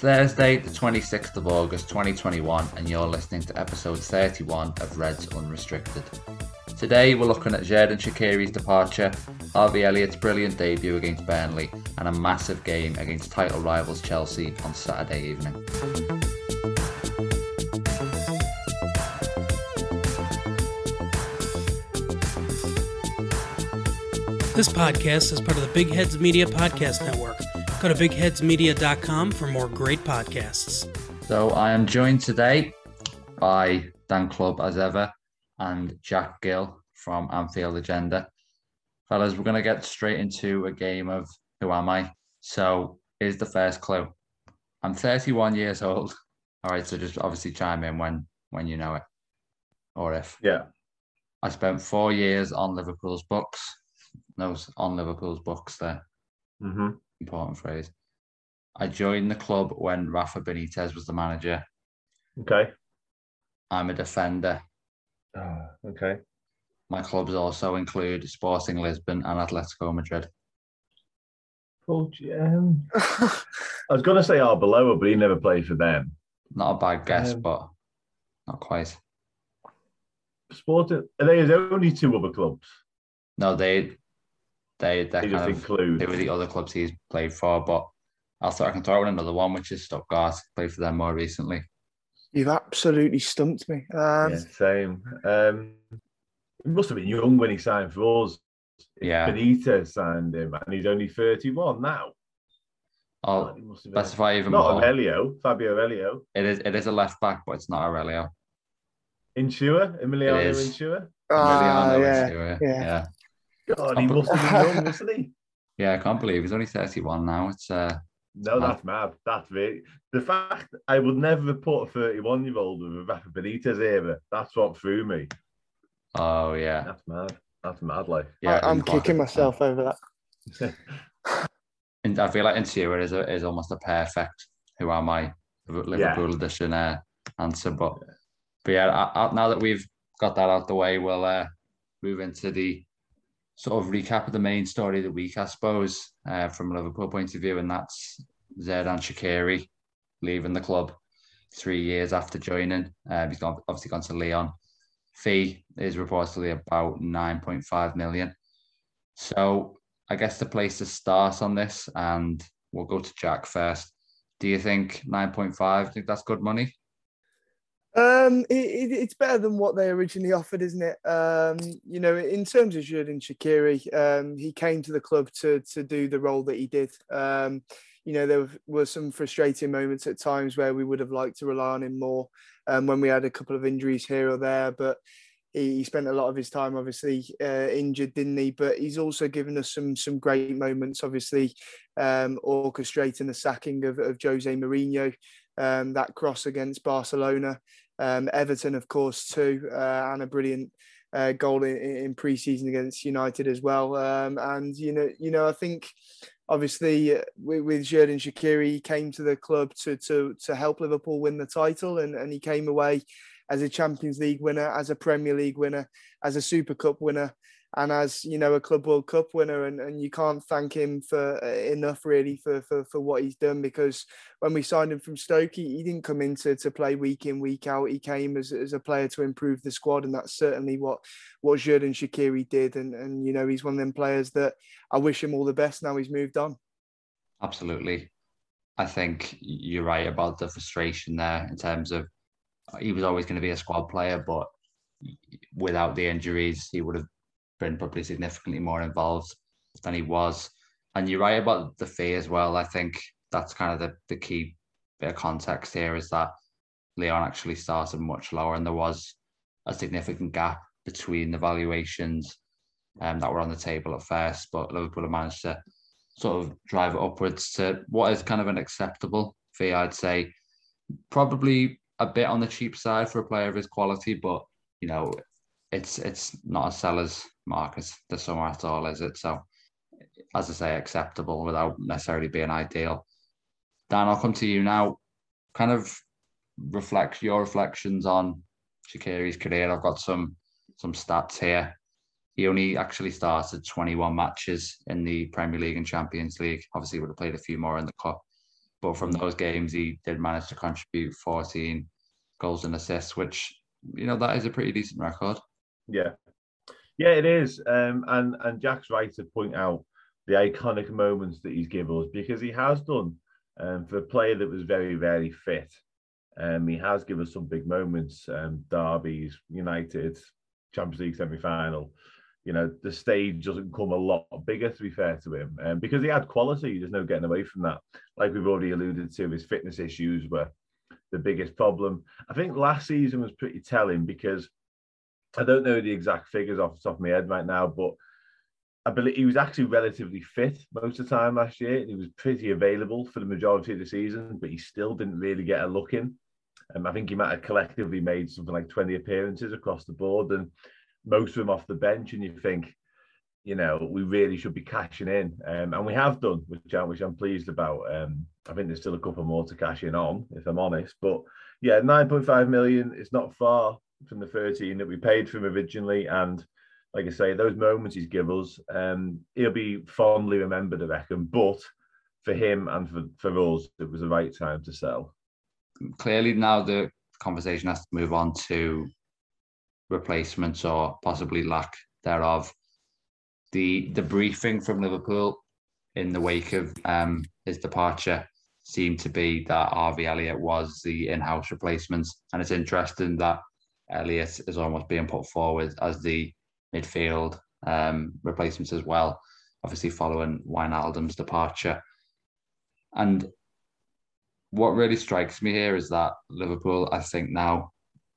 Thursday, the 26th of August 2021, and you're listening to episode 31 of Reds Unrestricted. Today, we're looking at Xherdan Shaqiri's departure, Harvey Elliott's brilliant debut against Burnley, and a massive game against title rivals Chelsea on Saturday evening. This podcast is part of the Big Heads Media Podcast Network. Go to bigheadsmedia.com for more great podcasts. So I am joined today by Dan Clubbe as ever and Jack Gill from Anfield Agenda. Fellas, we're going to get straight into a game of Who Am I? So here's the first clue. I'm 31 years old. All right, so just obviously chime in when when you know it, or if. Yeah. I spent four years on Liverpool's books. No, on Liverpool's books there. Mm-hmm. Important phrase. I joined the club when Rafa Benitez was the manager. Okay. I'm a defender. Oh, okay. My clubs also include Sporting Lisbon and Atletico Madrid. Well, um, I was going to say Arbeloa, but he never played for them. Not a bad guess, Um, but not quite. Sporting, are they his only two other clubs? No, they they they They just kind of include. they were the other clubs he's played for, but I thought I can throw in another one, which is Stuttgart. Played for them more recently. You've absolutely stumped me. Um, yeah, same. Um, he must have been young when he signed for us. Yeah. Benitez signed him, and he's only 31 now. I'll He must have been- specify even Not more. Aurelio, Fabio Aurelio. It is it is a left back, but it's not Aurelio. Insua, Emiliano It is. Insua. ah, Emiliano yeah. Insua, yeah. yeah. God, he must have been young, wasn't he? Yeah, I can't believe he's only 31 now. It's uh No, mad. that's mad. That's very the fact I would never have put a 31 year old with a Rafa Benitez era. That's what threw me. oh yeah. That's mad. That's mad. Like, Yeah, I, am kicking it. myself over that. And I feel like Insua is a, is almost a perfect who am I Liverpool edition uh, answer. But but yeah, I, I, now that we've got that out the way, we'll uh, move into the sort of recap of the main story of the week, I suppose, uh, from a Liverpool point of view, and that's Xherdan Shaqiri leaving the club three years after joining. Uh, he's gone, obviously gone to Lyon. Fee is reportedly about 9.5 million. So I guess the place to start on this, and we'll go to Jack first. Do you think 9.5? Think that's good money? Um, it, it, it's better than what they originally offered, isn't it? Um, you know, in terms of Xherdan Shaqiri, um, he came to the club to to do the role that he did. Um, you know, there were some frustrating moments at times where we would have liked to rely on him more um, when we had a couple of injuries here or there, but he, spent a lot of his time obviously uh, injured, didn't he? But he's also given us some some great moments, obviously um, orchestrating the sacking of, of Jose Mourinho, um, that cross against Barcelona, um, Everton, of course, too, uh, and a brilliant uh, goal in, in pre-season against United as well. Um, and you know, you know, I think obviously uh, with, Xherdan Shaqiri, he came to the club to to to help Liverpool win the title, and, and he came away as a Champions League winner, as a Premier League winner, as a Super Cup winner, and as you know a Club World Cup winner. And, and you can't thank him for uh, enough really for, for for what he's done because when we signed him from Stoke, he, he didn't come in to, to play week in week out. He came as, as a player to improve the squad, and that's certainly what what Xherdan Shaqiri did. And and you know he's one of them players that I wish him all the best. Now he's moved on. Absolutely. I think you're right about the frustration there in terms of he was always going to be a squad player, but without the injuries, he would have probably significantly more involved than he was. And you're right about the fee as well. I think that's kind of the, the key bit of context here is that Lyon actually started much lower and there was a significant gap between the valuations um, that were on the table at first, but Liverpool have managed to sort of drive it upwards to what is kind of an acceptable fee, I'd say. Probably a bit on the cheap side for a player of his quality, but you know, it's it's not a seller's market this summer at all, is it? So, as I say, acceptable without necessarily being ideal. Dan, I'll come to you now. Kind of reflect your reflections on Shaqiri's career. I've got some some stats here. He only actually started 21 matches in the Premier League and Champions League. Obviously, would have played a few more in the cup. but from those games, he did manage to contribute 14 goals and assists, which you know that is a pretty decent record. Yeah, yeah, it is. Um, and and Jack's right to point out the iconic moments that he's given us because he has done. Um, for a player that was very very fit, um, he has given us some big moments. Um, derbies, United, Champions League semi final. You know, the stage doesn't come a lot bigger, to be fair to him, um, because he had quality. There's no getting away from that. Like we've already alluded to, his fitness issues were the biggest problem. I think last season was pretty telling because I don't know the exact figures off the top of my head right now, but I believe he was actually relatively fit most of the time last year. He was pretty available for the majority of the season, but he still didn't really get a look in. Um, I think he might have collectively made something like 20 appearances across the board and most of them off the bench. And you think, you know, we really should be cashing in. Um, and we have done, which, I, which I'm pleased about. Um, I think there's still a couple more to cash in on, if I'm honest. But yeah, 9.5 million is not far from the 13 that we paid for him originally. And like I say, those moments he's given us, um, he'll be fondly remembered, I reckon. But for him and for, for us, it was the right time to sell. Clearly, now the conversation has to move on to replacements or possibly lack thereof. The the briefing from Liverpool in the wake of um, his departure seemed to be that Harvey Elliott was the in-house replacement, and it's interesting that Elliott is almost being put forward as the midfield um, replacements as well, obviously following Wijnaldum's departure. And what really strikes me here is that Liverpool, I think, now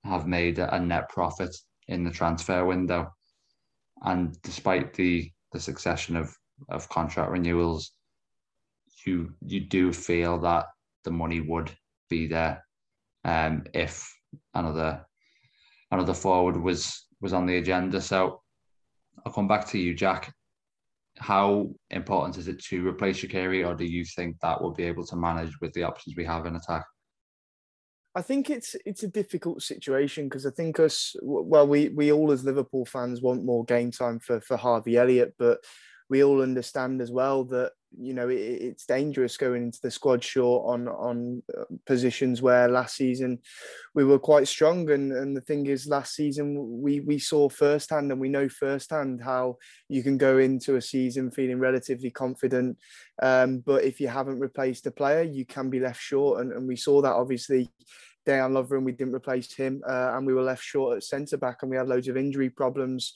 have made a net profit in the transfer window. And despite the the succession of, of contract renewals, you you do feel that the money would be there um, if another another forward was was on the agenda. So I'll come back to you, Jack. How important is it to replace Shaqiri, or do you think that we'll be able to manage with the options we have in attack? I think it's it's a difficult situation because I think us well we we all as Liverpool fans want more game time for for Harvey Elliott, but we all understand as well that you know it, it's dangerous going into the squad short on on uh, positions where last season we were quite strong. And and the thing is last season we we saw firsthand and we know firsthand how you can go into a season feeling relatively confident. Um, but if you haven't replaced a player you can be left short. And, and we saw that obviously Dejan Lovren, we didn't replace him, uh, and we were left short at centre back, and we had loads of injury problems.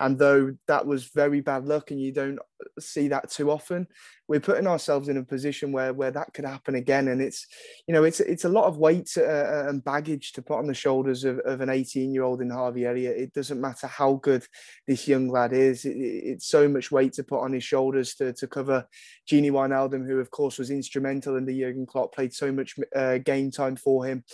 And though that was very bad luck, and you don't see that too often, we're putting ourselves in a position where where that could happen again. And it's you know it's it's a lot of weight uh, uh and baggage to put on the shoulders of, of an 18 year old in Harvey Elliott. It doesn't matter how good this young lad is. It, it's so much weight to put on his shoulders to to cover Gini Wijnaldum, who of course was instrumental in the Jurgen Klopp played so much uh, game time for him.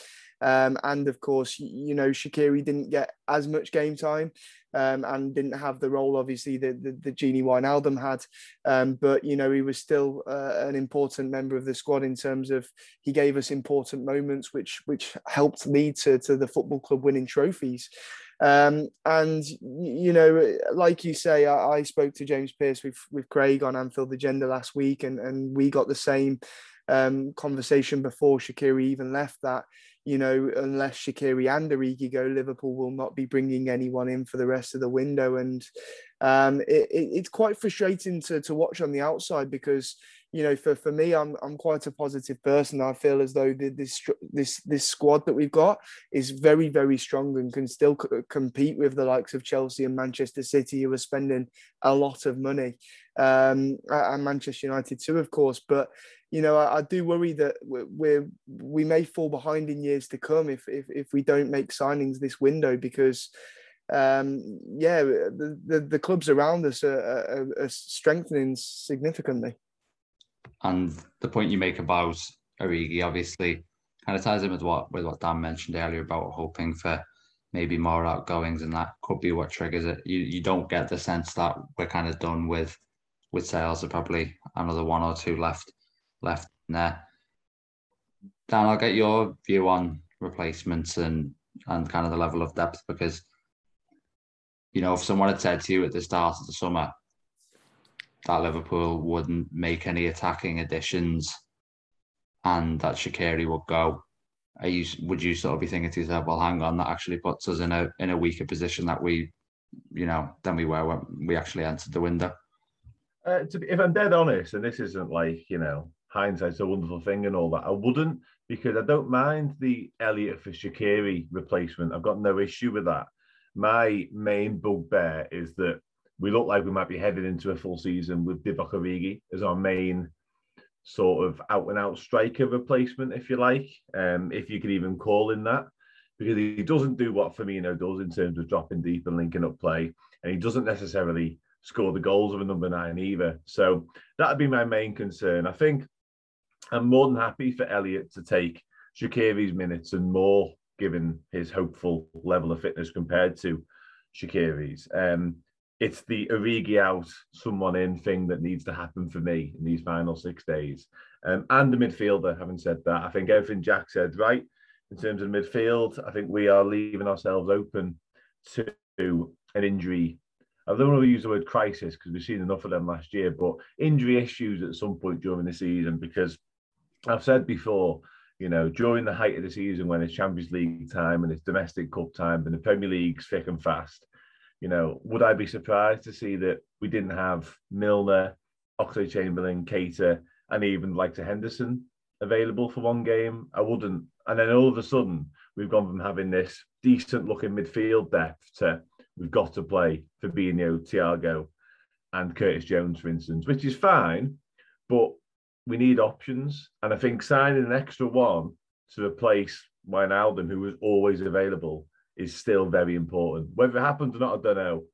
Um, and of course, you know, Shaqiri didn't get as much game time um, and didn't have the role, obviously, that the, the Gini Wijnaldum had. Um, but, you know, he was still uh, an important member of the squad in terms of he gave us important moments, which which helped lead to, to the football club winning trophies. Um, and you know, like you say, I, I, spoke to James Pearce with with Craig on Anfield Agenda last week, and and we got the same um, conversation before Shaqiri even left that you know, unless Shaqiri and Origi go, Liverpool will not be bringing anyone in for the rest of the window. And um, it, it, it's quite frustrating to, to watch on the outside because, you know, for, for me, I'm, I'm quite a positive person. I feel as though this, this, this squad that we've got is very, very strong and can still c- compete with the likes of Chelsea and Manchester City, who are spending a lot of money, um, and Manchester United too, of course. But you know, I, I do worry that we're, we may fall behind in years to come if if, if we don't make signings this window because um, yeah, the, the, the clubs around us are, are, are, strengthening significantly. And the point you make about Origi obviously kind of ties in with what with what Dan mentioned earlier about hoping for maybe more outgoings, and that could be what triggers it. You you don't get the sense that we're kind of done with with sales. Are probably another one or two left left there. Dan, I'll get your view on replacements and and kind of the level of depth because you know if someone had said to you at the start of the summer that Liverpool wouldn't make any attacking additions and that Shaqiri would go, are you would you sort of be thinking to yourself, well, hang on, that actually puts us in a in a weaker position that we, you know, than we were when we actually entered the window. Uh, be, if I'm dead honest, and this isn't like you know hindsight's a wonderful thing and all that, I wouldn't because I don't mind the Elliott for Shaqiri replacement. I've got no issue with that. My main bugbear is that we look like we might be headed into a full season with Divock Origi as our main sort of out and out striker replacement, if you like, um, if you could even call in that, because he doesn't do what Firmino does in terms of dropping deep and linking up play, and he doesn't necessarily score the goals of a number nine either. So that'd be my main concern. I think I'm more than happy for Elliott to take Shaqiri's minutes and more, given his hopeful level of fitness compared to Shaqiri's. Um, it's the Origi out, someone in thing that needs to happen for me in these final six days. Um, and the midfielder, having said that, I think everything Jack said right in terms of midfield. I think we are leaving ourselves open to an injury. I don't want to use the word crisis because we've seen enough of them last year, but injury issues at some point during the season. Because I've said before, you know, during the height of the season when it's Champions League time and it's domestic cup time and the Premier League's thick and fast, you know, would I be surprised to see that we didn't have Milner, Oxlade Chamberlain, Keita, and even like to Henderson available for one game? I wouldn't. And then all of a sudden, we've gone from having this decent looking midfield depth to we've got to play Fabinho, Thiago, and Curtis Jones, for instance, which is fine, but we need options. And I think signing an extra one to replace Wijnaldum, who was always available, is still very important. Whether it happens or not, I don't know.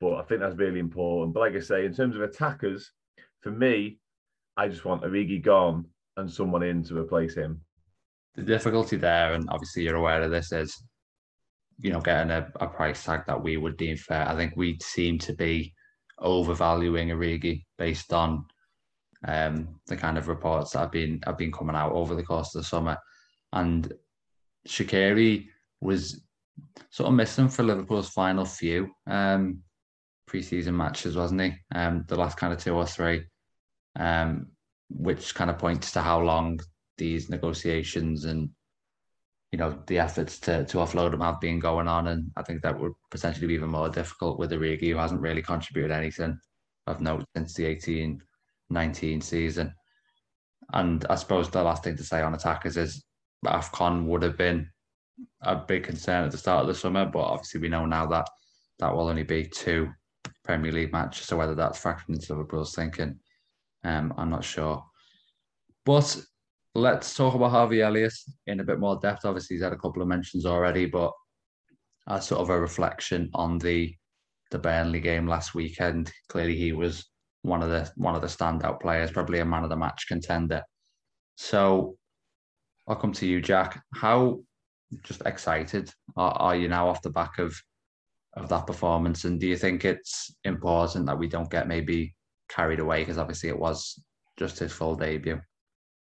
But I think that's really important. But like I say, in terms of attackers, for me, I just want Origi gone and someone in to replace him. The difficulty there, and obviously you're aware of this, is you know getting a, a price tag that we would deem fair. I think we seem to be overvaluing Origi based on um, the kind of reports that have been have been coming out over the course of the summer. And Shaqiri was sort of missing for Liverpool's final few um, preseason matches, wasn't he? Um, the last kind of two or three, um, which kind of points to how long these negotiations and you know the efforts to to offload him have been going on, and I think that would potentially be even more difficult with Origi, who hasn't really contributed anything of note since the 18 19 season. And I suppose the last thing to say on attackers is AFCON would have been a big concern at the start of the summer, but obviously we know now that that will only be two Premier League matches. So whether that's factored into Liverpool's thinking, um, I'm not sure. But let's talk about Harvey Elliott in a bit more depth. Obviously, he's had a couple of mentions already, but as sort of a reflection on the the Burnley game last weekend, clearly he was one of the one of the standout players, probably a man of the match contender. So I'll come to you, Jack. How just excited are, are you now off the back of of that performance? And do you think it's important that we don't get maybe carried away because obviously it was just his full debut?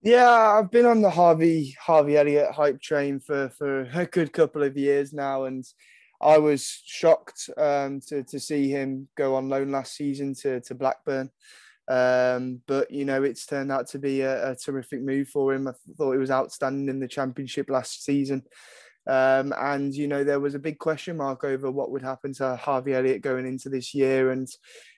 Yeah, I've been on the Harvey Harvey Elliott hype train for for a good couple of years now, and I was shocked um, to to see him go on loan last season to to Blackburn. Um, but you know, it's turned out to be a, a, terrific move for him. I thought he was outstanding in the championship last season. Um, and you know, there was a big question mark over what would happen to Harvey Elliott going into this year. And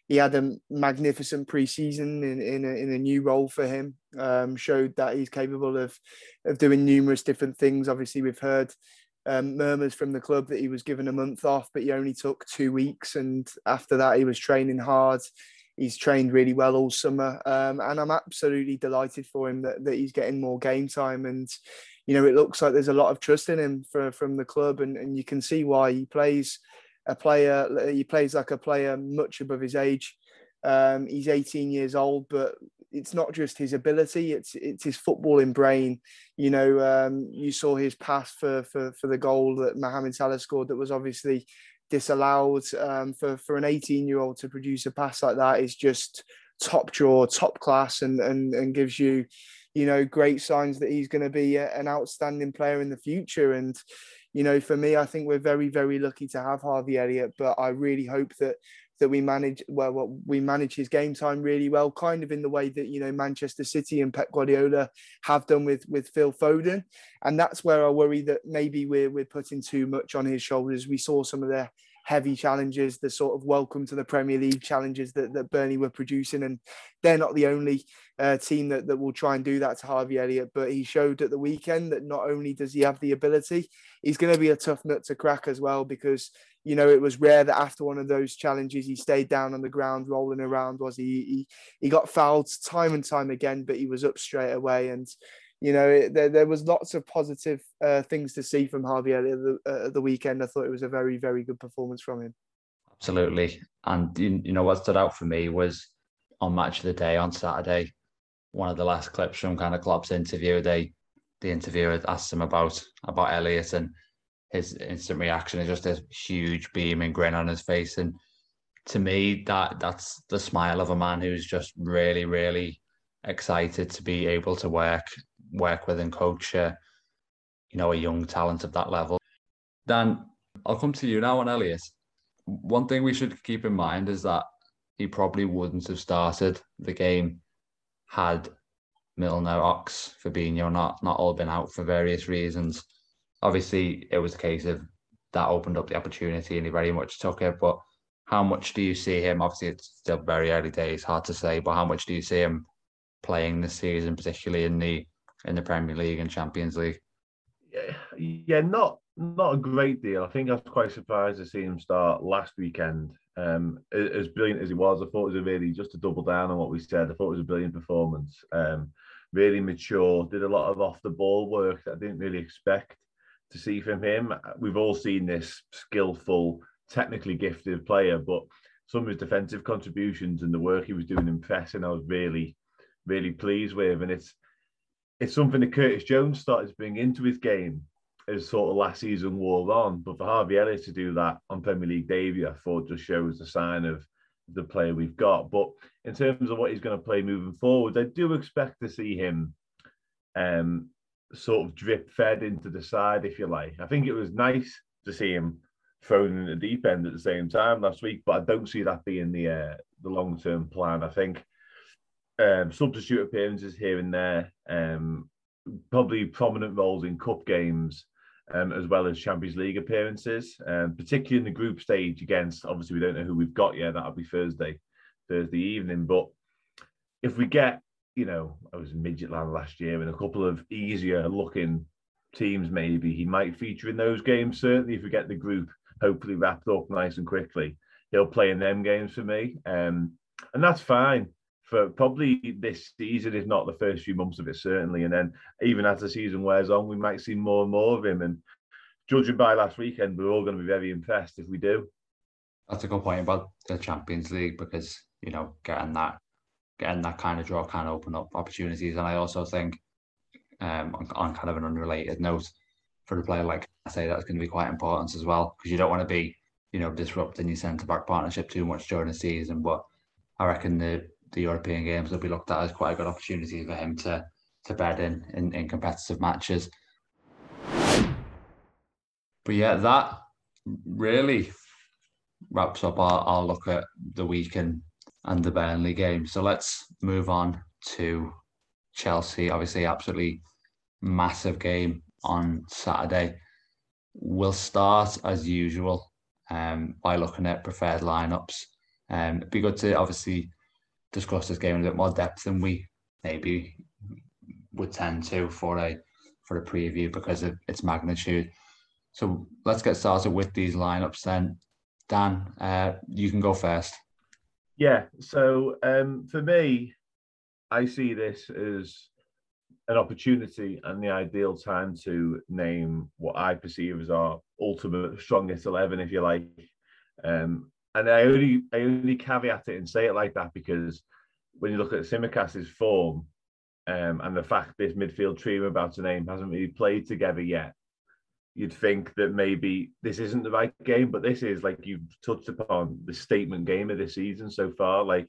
he had a magnificent preseason in, in, a, in a new role for him. Um, showed that he's capable of of doing numerous different things. Obviously, we've heard um, murmurs from the club that he was given a month off, but he only took two weeks, and after that, he was training hard he's trained really well all summer, um, and I'm absolutely delighted for him that, that he's getting more game time. And you know, it looks like there's a lot of trust in him for, from the club, and, and you can see why he plays a player. He plays like a player much above his age. Um, he's 18 years old, but it's not just his ability; it's it's his footballing brain. You know, um, you saw his pass for for for the goal that Mohamed Salah scored. That was obviously disallowed um, for for an 18 year old to produce a pass like that is just top draw, top class, and and and gives you, you know, great signs that he's going to be a, an outstanding player in the future. And you know, for me, I think we're very very lucky to have Harvey Elliott, but I really hope that that we manage well, well we manage his game time really well, kind of in the way that you know Manchester City and Pep Guardiola have done with with Phil Foden, and that's where I worry that maybe we're we're putting too much on his shoulders. We saw some of the heavy challenges, the sort of welcome to the Premier League challenges that, that Burnley were producing. And they're not the only uh, team that, that will try and do that to Harvey Elliott. But he showed at the weekend that not only does he have the ability, he's going to be a tough nut to crack as well because you know, it was rare that after one of those challenges, he stayed down on the ground, rolling around. Was he? He, he got fouled time and time again, but he was up straight away. And you know, it, there, there was lots of positive uh, things to see from Harvey at the, uh, the weekend. I thought it was a very, very good performance from him. Absolutely, and you, you know what stood out for me was on match of the day on Saturday. One of the last clips from kind of Klopp's interview, they the interviewer asked him about about Elliott and his instant reaction is just a huge beaming grin on his face. And to me, that that's the smile of a man who's just really, really excited to be able to work work with and coach you know a young talent of that level. Dan, I'll come to you now on Elliott. One thing we should keep in mind is that he probably wouldn't have started the game had Milner, Ox, Fabinho not not all been out for various reasons obviously it was a case of that opened up the opportunity and he very much took it. But how much do you see him? Obviously, it's still very early days, hard to say. But how much do you see him playing this season, particularly in the in the Premier League and Champions League? Yeah, yeah, not not a great deal. I think I was quite surprised to see him start last weekend. Um, as brilliant as he was, I thought it was a really just to double down on what we said. I thought it was a brilliant performance. Um, really mature, did a lot of off the ball work that I didn't really expect to see from him. We've all seen this skillful, technically gifted player, but some of his defensive contributions and the work he was doing in pressing, I was really, really pleased with. And it's it's something that Curtis Jones started to bring into his game as sort of last season wore on. But for Harvey Elliott to do that on Premier League debut, I thought just shows the sign of the player we've got. But in terms of what he's going to play moving forward, I do expect to see him um, sort of drip fed into the side, if you like. I think it was nice to see him thrown in the deep end at the same time last week, but I don't see that being the uh, the long term plan. I think um, substitute appearances here and there, um, probably prominent roles in cup games, um, as well as Champions League appearances, um, particularly in the group stage against. Obviously, we don't know who we've got yet. That'll be Thursday, Thursday evening. But if we get you know, I was in Midtjylland last year and a couple of easier looking teams, maybe he might feature in those games. Certainly, if we get the group hopefully wrapped up nice and quickly, he'll play in them games for me. Um, and that's fine for probably this season, if not the first few months of it, certainly. And then even as the season wears on, we might see more and more of him. And judging by last weekend, we're all going to be very impressed if we do. That's a good point about the Champions League because, you know, getting that getting that kind of draw can open up opportunities. And I also think, um, on, on kind of an unrelated note, for a player like I say, that's going to be quite important as well because you don't want to be, you know, disrupting your centre back partnership too much during the season. But I reckon the the European games will be looked at as quite a good opportunity for him to to bed in in, in competitive matches. But yeah, that really wraps up our, our look at the week and and the Burnley game. So let's move on to Chelsea. Obviously, absolutely massive game on Saturday. We'll start as usual um, by looking at preferred lineups. Um, it'd be good to obviously discuss this game in a bit more depth than we maybe would tend to for a for a preview because of its magnitude. So let's get started with these lineups then. Dan, uh, you can go first. Yeah. So um, for me, I see this as an opportunity and the ideal time to name what I perceive as our ultimate strongest eleven, if you like. Um, and I only I only caveat it and say it like that because when you look at Tsimikas' form um, and the fact this midfield trio about to name hasn't really played together yet, you'd think that maybe this isn't the right game, but this is like you've touched upon the statement game of this season so far. Like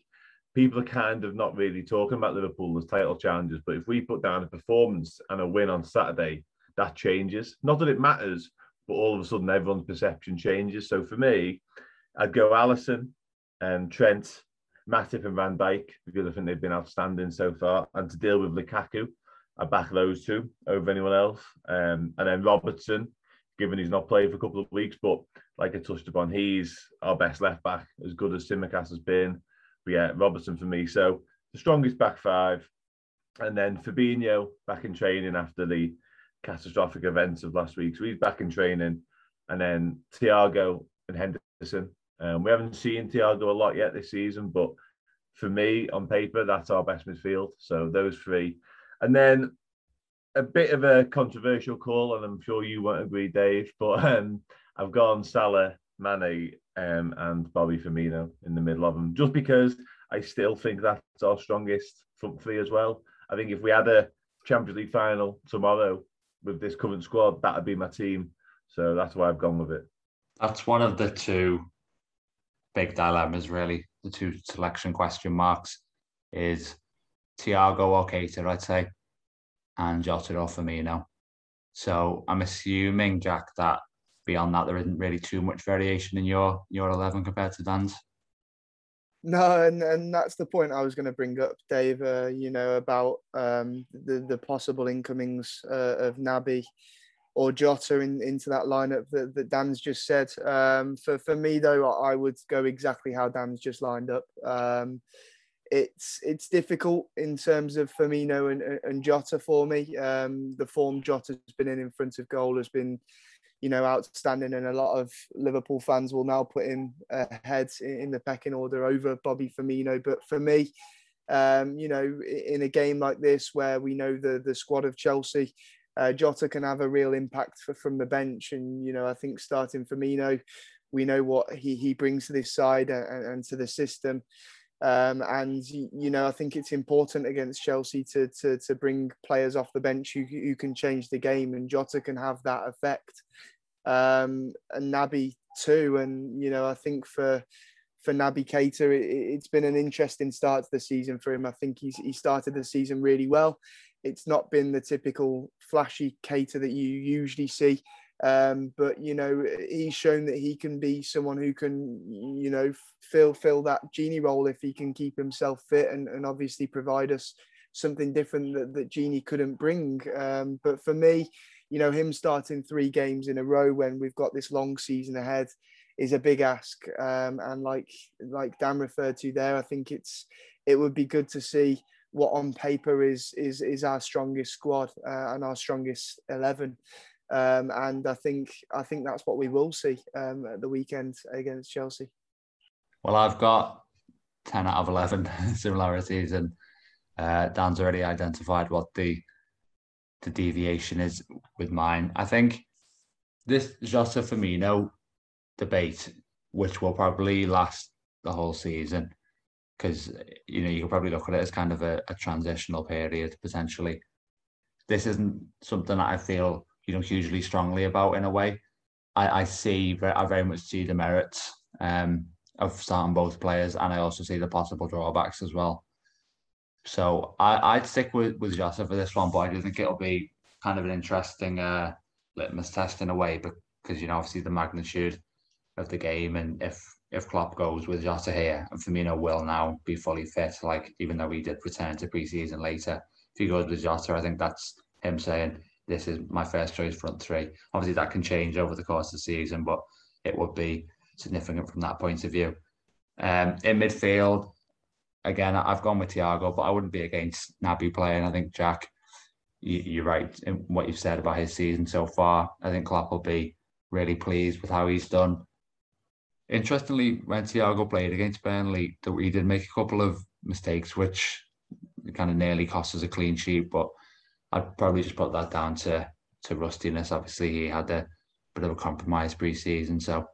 people are kind of not really talking about Liverpool as title challengers, but if we put down a performance and a win on Saturday, that changes. Not that it matters, but all of a sudden everyone's perception changes. So for me, I'd go Alisson and Trent, Matip, and Van Dijk because I think they've been outstanding so far. And to deal with Lukaku, I back those two over anyone else. Um, and then Robertson, given he's not played for a couple of weeks, but like I touched upon, he's our best left back, as good as Tsimikas has been. But yeah, Robertson for me. So the strongest back five. And then Fabinho back in training after the catastrophic events of last week. So he's back in training. And then Thiago and Henderson. Um, we haven't seen Thiago a lot yet this season, but for me, on paper, that's our best midfield. So those three. And then a bit of a controversial call, and I'm sure you won't agree, Dave, but um, I've gone Salah, Mane, um, and Bobby Firmino in the middle of them, just because I still think that's our strongest front three as well. I think if we had a Champions League final tomorrow with this current squad, that'd be my team. So that's why I've gone with it. That's one of the two big dilemmas, really. The two selection question marks is Thiago or Keita, I'd say, and Jota or Firmino. So I'm assuming, Jack, that beyond that, there isn't really too much variation in your your 11 compared to Dan's. No, and, and that's the point I was going to bring up, Dave. Uh, you know about um, the the possible incomings uh, of Naby or Jota in, into that lineup that, that Dan's just said. Um, for for me though, I would go exactly how Dan's just lined up. Um, it's it's difficult in terms of Firmino and, and Jota for me. Um, the form Jota's been in in front of goal has been you know, outstanding, and a lot of Liverpool fans will now put him ahead in the pecking order over Bobby Firmino. But for me, um, you know, in a game like this where we know the the squad of Chelsea, uh, Jota can have a real impact for, from the bench, and you know, I think starting Firmino, we know what he he brings to this side and, and to the system. Um, and you know, I think it's important against Chelsea to to to bring players off the bench who who can change the game, and Jota can have that effect um, and Naby too. And you know, I think for for Naby Keita, it, has been an interesting start to the season for him. I think he's he started the season really well. It's not been the typical flashy Keita that you usually see. Um, but you know he's shown that he can be someone who can you know fill fill that Gini role if he can keep himself fit and, and obviously provide us something different that, that Gini couldn't bring. Um, but for me, you know, him starting three games in a row when we've got this long season ahead is a big ask. Um, and like like Dan referred to there, I think it's it would be good to see what on paper is is is our strongest squad uh, and our strongest eleven. Um, and I think I think that's what we will see um, at the weekend against Chelsea. Well, I've got ten out of eleven similarities, and uh, Dan's already identified what the the deviation is with mine. I think this Jota Firmino debate, which will probably last the whole season, because you know you could probably look at it as kind of a, a transitional period potentially. This isn't something that I feel you know hugely strongly about in a way. I, I see I very much see the merits um, of starting both players, and I also see the possible drawbacks as well. So I, I'd stick with, with Jota for this one, but I do think it'll be kind of an interesting uh, litmus test in a way because, you know, obviously the magnitude of the game and if if Klopp goes with Jota here and Firmino will now be fully fit, like even though he did return to preseason later, if he goes with Jota, I think that's him saying this is my first choice front three. Obviously that can change over the course of the season, but it would be significant from that point of view. Um, in midfield, again, I've gone with Thiago, but I wouldn't be against Naby playing. I think Jack, you, are right in what you've said about his season so far. I think Klopp will be really pleased with how he's done. Interestingly, when Thiago played against Burnley, he did make a couple of mistakes, which kind of nearly cost us a clean sheet. But I'd probably just put that down to to rustiness. Obviously, he had a bit of a compromise pre-season, so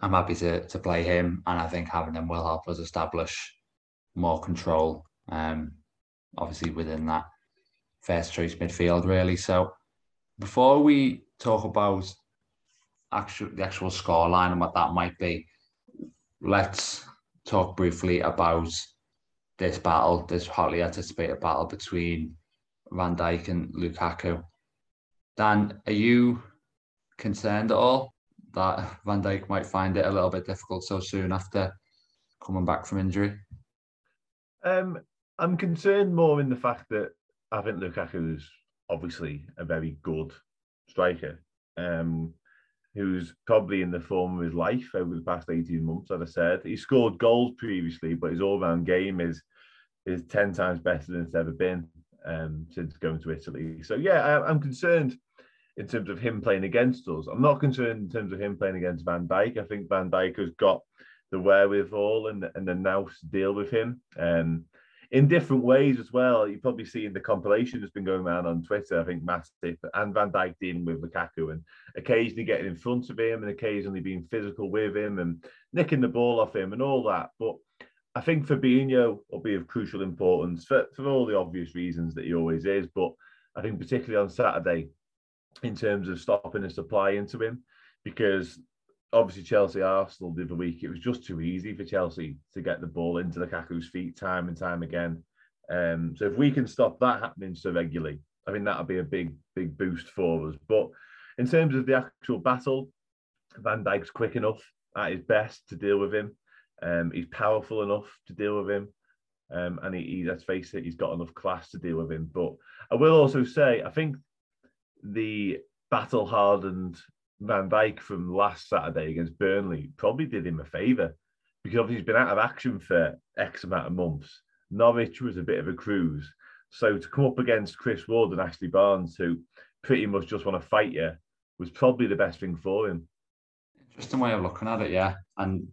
I'm happy to to play him, and I think having him will help us establish more control. Um, obviously within that first choice midfield, really. So before we talk about actual the actual scoreline and what that might be, let's talk briefly about this battle, this hotly anticipated battle between Van Dijk and Lukaku. Dan, are you concerned at all that Van Dijk might find it a little bit difficult so soon after coming back from injury? Um, I'm concerned more in the fact that I think Lukaku is obviously a very good striker, um, who's probably in the form of his life over the past 18 months, as I said. He scored goals previously, but his all-round game is is 10 times better than it's ever been um, since going to Italy. So yeah, I, I'm concerned in terms of him playing against us. I'm not concerned in terms of him playing against Van Dijk. I think Van Dijk has got the wherewithal and, and the nous to deal with him. Um, in different ways as well. You probably see in the compilation that's been going around on Twitter. I think Matip and Van Dijk dealing with Lukaku and occasionally getting in front of him and occasionally being physical with him and nicking the ball off him and all that. But I think Fabinho will be of crucial importance for, for all the obvious reasons that he always is. But I think particularly on Saturday, in terms of stopping the supply into him, because obviously Chelsea Arsenal the other week, it was just too easy for Chelsea to get the ball into the Lukaku's feet time and time again. Um, so if we can stop that happening so regularly, I think that'll be a big, big boost for us. But in terms of the actual battle, Van Dijk's quick enough at his best to deal with him. Um, he's powerful enough to deal with him. Um, and he, he, let's face it, he's got enough class to deal with him. But I will also say, I think the battle hardened Van Dijk from last Saturday against Burnley probably did him a favour because obviously he's been out of action for X amount of months. Norwich was a bit of a cruise. So to come up against Chris Wood and Ashley Barnes, who pretty much just want to fight you, was probably the best thing for him. Interesting way of looking at it, yeah. And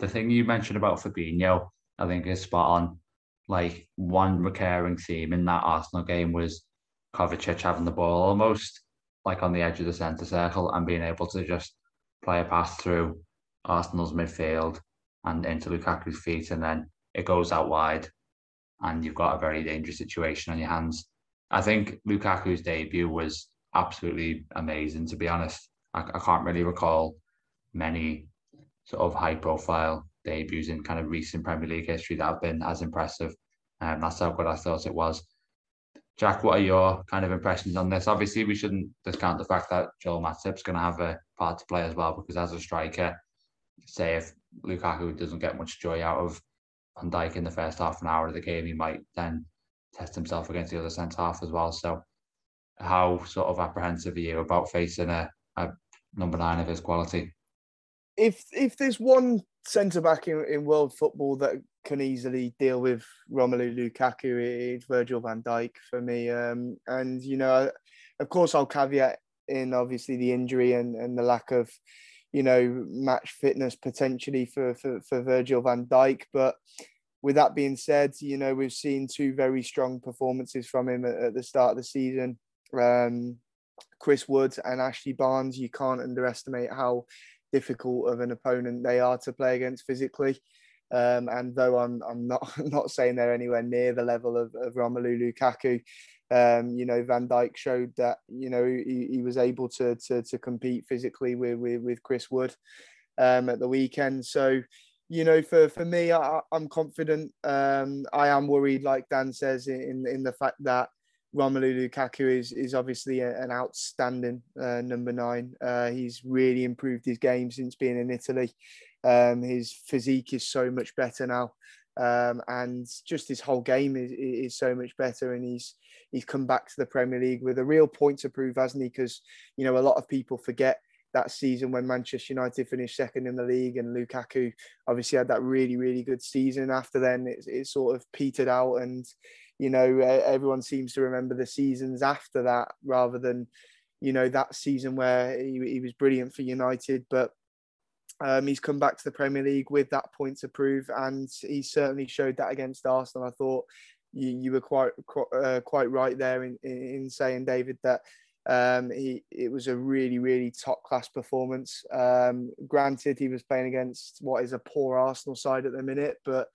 the thing you mentioned about Fabinho, I think is spot on. Like one recurring theme in that Arsenal game was Kovacic having the ball almost like on the edge of the centre circle and being able to just play a pass through Arsenal's midfield and into Lukaku's feet, and then it goes out wide, and you've got a very dangerous situation on your hands. I think Lukaku's debut was absolutely amazing. To be honest, I, I can't really recall many sort of high-profile debuts in kind of recent Premier League history that have been as impressive. And um, that's how good I thought it was. Jack, what are your kind of impressions on this? Obviously, we shouldn't discount the fact that Joel Matip's going to have a part to play as well, because as a striker, say if Lukaku doesn't get much joy out of Van Dijk in the first half an hour of the game, he might then test himself against the other centre half as well. So, how sort of apprehensive are you about facing a, a number nine of his quality? If if there's one centre back in, in world football that can easily deal with Romelu Lukaku. It's Virgil van Dijk for me. Um, and, you know, of course, I'll caveat in obviously the injury and, and the lack of, you know, match fitness potentially for, for, for Virgil van Dijk. But with that being said, you know, we've seen two very strong performances from him at, at the start of the season. Um, Chris Wood and Ashley Barnes, you can't underestimate how difficult of an opponent they are to play against physically. Um, and though I'm I'm not not saying they're anywhere near the level of, of Romelu Lukaku, um, you know Van Dijk showed that you know he, he was able to, to to compete physically with with, with Chris Wood um, at the weekend. So you know for for me, I, am confident. Um, I am worried, like Dan says, in in the fact that Romelu Lukaku is is obviously a, an outstanding uh, number nine. Uh, he's really improved his game since being in Italy. Um, his physique is so much better now, um, and just his whole game is, is so much better. And he's he's come back to the Premier League with a real point to prove, hasn't he? Because you know a lot of people forget that season when Manchester United finished second in the league and Lukaku obviously had that really really good season. After then, it, it sort of petered out and you know, everyone seems to remember the seasons after that rather than, you know, that season where he, he was brilliant for United. But um, he's come back to the Premier League with that point to prove, and he certainly showed that against Arsenal. I thought you, you were quite uh, quite right there in, in saying, David, that um, he it was a really really top class performance. Um, granted, he was playing against what is a poor Arsenal side at the minute, but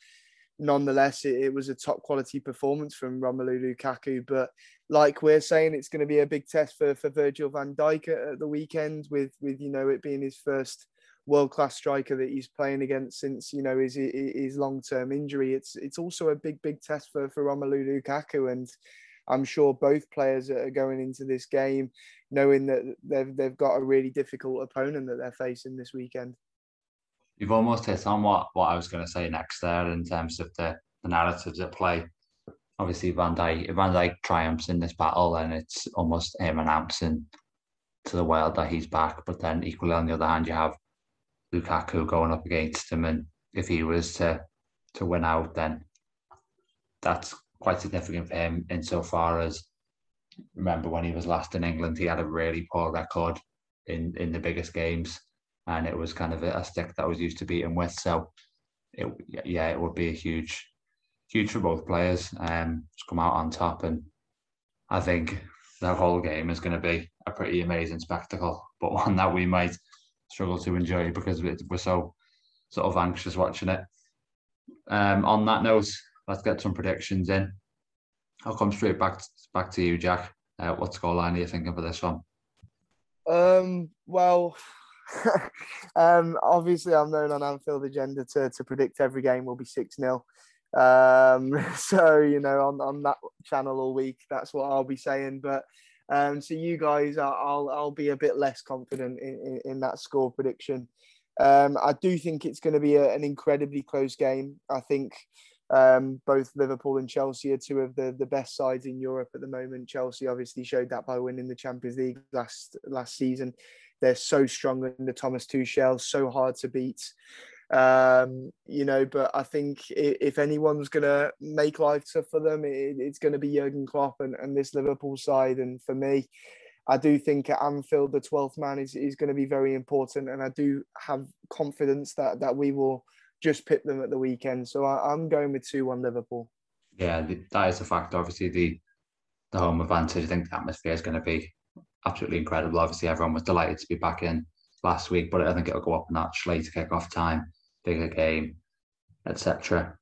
nonetheless, it, it, was a top quality performance from Romelu Lukaku. But like we're saying, it's going to be a big test for, for Virgil van Dijk at, at the weekend with, with, you know, it being his first world class striker that he's playing against since, you know, his, his long term injury. It's, it's also a big, big test for, for Romelu Lukaku. And I'm sure both players are going into this game knowing that they've they've got a really difficult opponent that they're facing this weekend. You've almost hit on what, what I was going to say next there in terms of the, the narratives at play. Obviously, Van Dijk, Van Dijk triumphs in this battle, and it's almost him announcing to the world that he's back. But then, equally on the other hand, you have Lukaku going up against him, and if he was to to win out, then that's quite significant for him insofar as remember when he was last in England, he had a really poor record in in the biggest games, and it was kind of a, stick that was used to beating with. So, it yeah, it would be a huge, huge for both players um, to come out on top, and I think the whole game is going to be a pretty amazing spectacle, but one that we might struggle to enjoy because we're so sort of anxious watching it. Um, on that note, let's get some predictions in. I'll come straight back back to you, Jack. Uh, what scoreline are you thinking for this one? Um, well, um, obviously, I'm known on Anfield Agenda to, to predict every game will be 6 0. Um, so, you know, on, on that channel all week, that's what I'll be saying. But um, so, you guys, I'll, I'll be a bit less confident in, in, in that score prediction. Um, I do think it's going to be a, an incredibly close game. I think um, both Liverpool and Chelsea are two of the, the best sides in Europe at the moment. Chelsea obviously showed that by winning the Champions League last last season. They're so strong under Thomas Tuchel, so hard to beat. Um, you know, but I think if anyone's going to make life tough for them, it, it's going to be Jurgen Klopp and, and this Liverpool side. And for me, I do think at Anfield, the 12th man is, is going to be very important. And I do have confidence that, that we will just pick them at the weekend. So I, am going with 2 1 Liverpool. Yeah, that is a fact. Obviously, the the home advantage, I think the atmosphere is going to be absolutely incredible. Obviously, everyone was delighted to be back in last week, but I think it'll go up naturally to kick off time, bigger game, etc.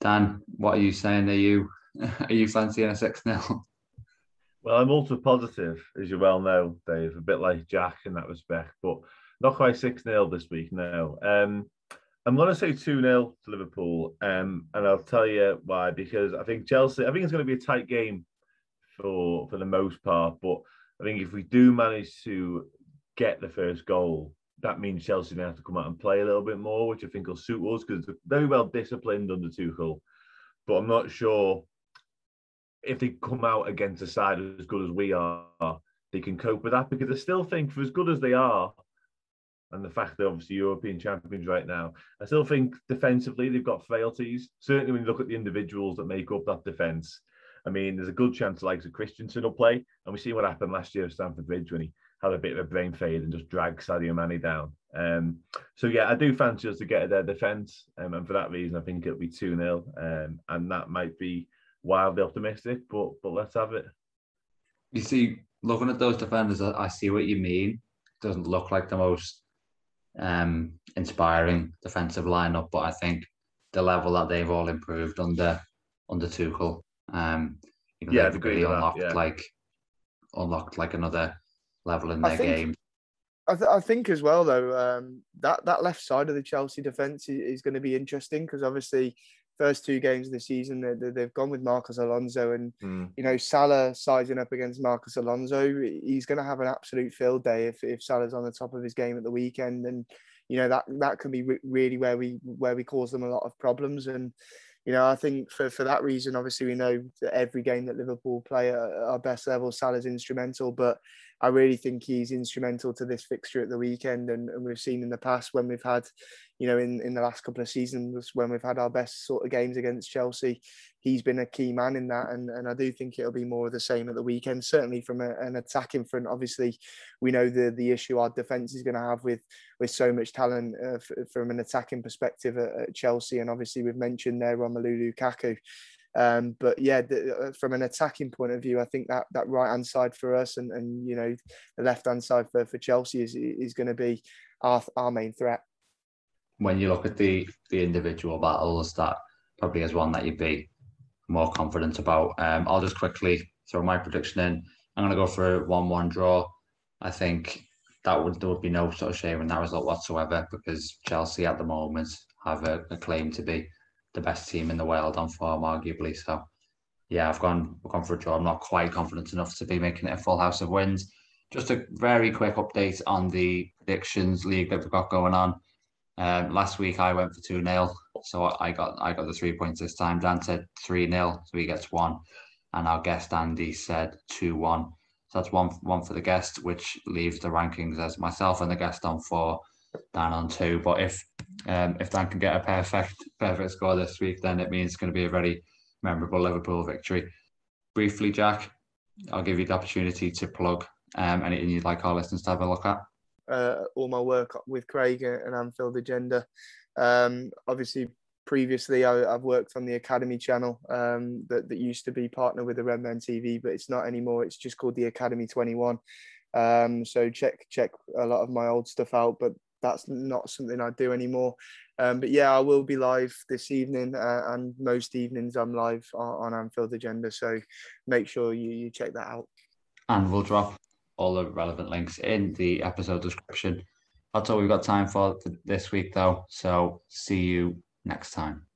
Dan, what are you saying? Are you are you fancying a 6 0? Well, I'm ultra positive, as you well know, Dave, a bit like Jack in that respect, but not quite 6 0 this week, no. Um, I'm going to say 2 0 to Liverpool, um, and I'll tell you why. Because I think Chelsea, I think it's going to be a tight game for for the most part, but I think if we do manage to get the first goal, that means Chelsea may have to come out and play a little bit more, which I think will suit us because they're very well disciplined under Tuchel. But I'm not sure if they come out against a side as good as we are, they can cope with that because I still think for as good as they are, and the fact they're obviously European champions right now, I still think defensively they've got frailties. Certainly when you look at the individuals that make up that defence, I mean, there's a good chance the likes of Christensen will play. And we see what happened last year at Stamford Bridge when he had a bit of a brain fade and just dragged Sadio Mane down. Um, so yeah, I do fancy us to get their defence, um, and for that reason, I think it'll be two 0 um, and that might be wildly optimistic, but but let's have it. You see, looking at those defenders, I see what you mean. It doesn't look like the most um, inspiring defensive lineup, but I think the level that they've all improved under under Tuchel, um, you know, yeah, they've really unlocked that, yeah. like unlocked like another level in their think, game. I, th- I, think as well though um, that that left side of the Chelsea defense is, is going to be interesting because obviously first two games of the season they, have gone with Marcos Alonso and mm. you know Salah sizing up against Marcos Alonso he's going to have an absolute field day if, if Salah's on the top of his game at the weekend and you know that that can be re- really where we where we cause them a lot of problems and you know I think for, for that reason obviously we know that every game that Liverpool play at our best level Salah's instrumental but I really think he's instrumental to this fixture at the weekend. And, and, we've seen in the past when we've had, you know, in, in the last couple of seasons, when we've had our best sort of games against Chelsea, he's been a key man in that. And, and I do think it'll be more of the same at the weekend, certainly from a, an attacking front. Obviously, we know the, the issue our defence is going to have with, with so much talent uh, f- from an attacking perspective at, at, Chelsea. And obviously, we've mentioned there Romelu Lukaku. Um, but yeah, the, uh, from an attacking point of view, I think that that right hand side for us and, and you know the left hand side for, for Chelsea is is going to be our our main threat. When you look at the the individual battles, that probably is one that you'd be more confident about. Um, I'll just quickly throw my prediction in. I'm going to go for a one-one draw. I think that would there would be no sort of shame in that result whatsoever because Chelsea at the moment have a, a claim to be the best team in the world on form, arguably. So yeah, I've gone I've gone for a draw. I'm not quite confident enough to be making it a full house of wins. Just a very quick update on the predictions league that we've got going on. Um, last week I went for two 0 so I got I got the three points this time. Dan said three 0 so he gets one, and our guest Andy said two one. So that's one one for the guest, which leaves the rankings as myself and the guest on four, Dan on two. But if um, if Dan can get a perfect perfect score this week, then it means it's going to be a very memorable Liverpool victory. Briefly, Jack, I'll give you the opportunity to plug um, anything you'd like our listeners to have a look at. Uh, all my work with Craig and Anfield Agenda. Um, obviously, previously I, have worked on the Academy channel um, that, that used to be partnered with the Redmen TV, but it's not anymore. It's just called the Academy 21. Um, so check check a lot of my old stuff out, but that's not something I do anymore. Um, but yeah, I will be live this evening, uh, and most evenings I'm live on, on Anfield Agenda. So make sure you, you check that out. And we'll drop all the relevant links in the episode description. That's all we've got time for this week, though. So see you next time.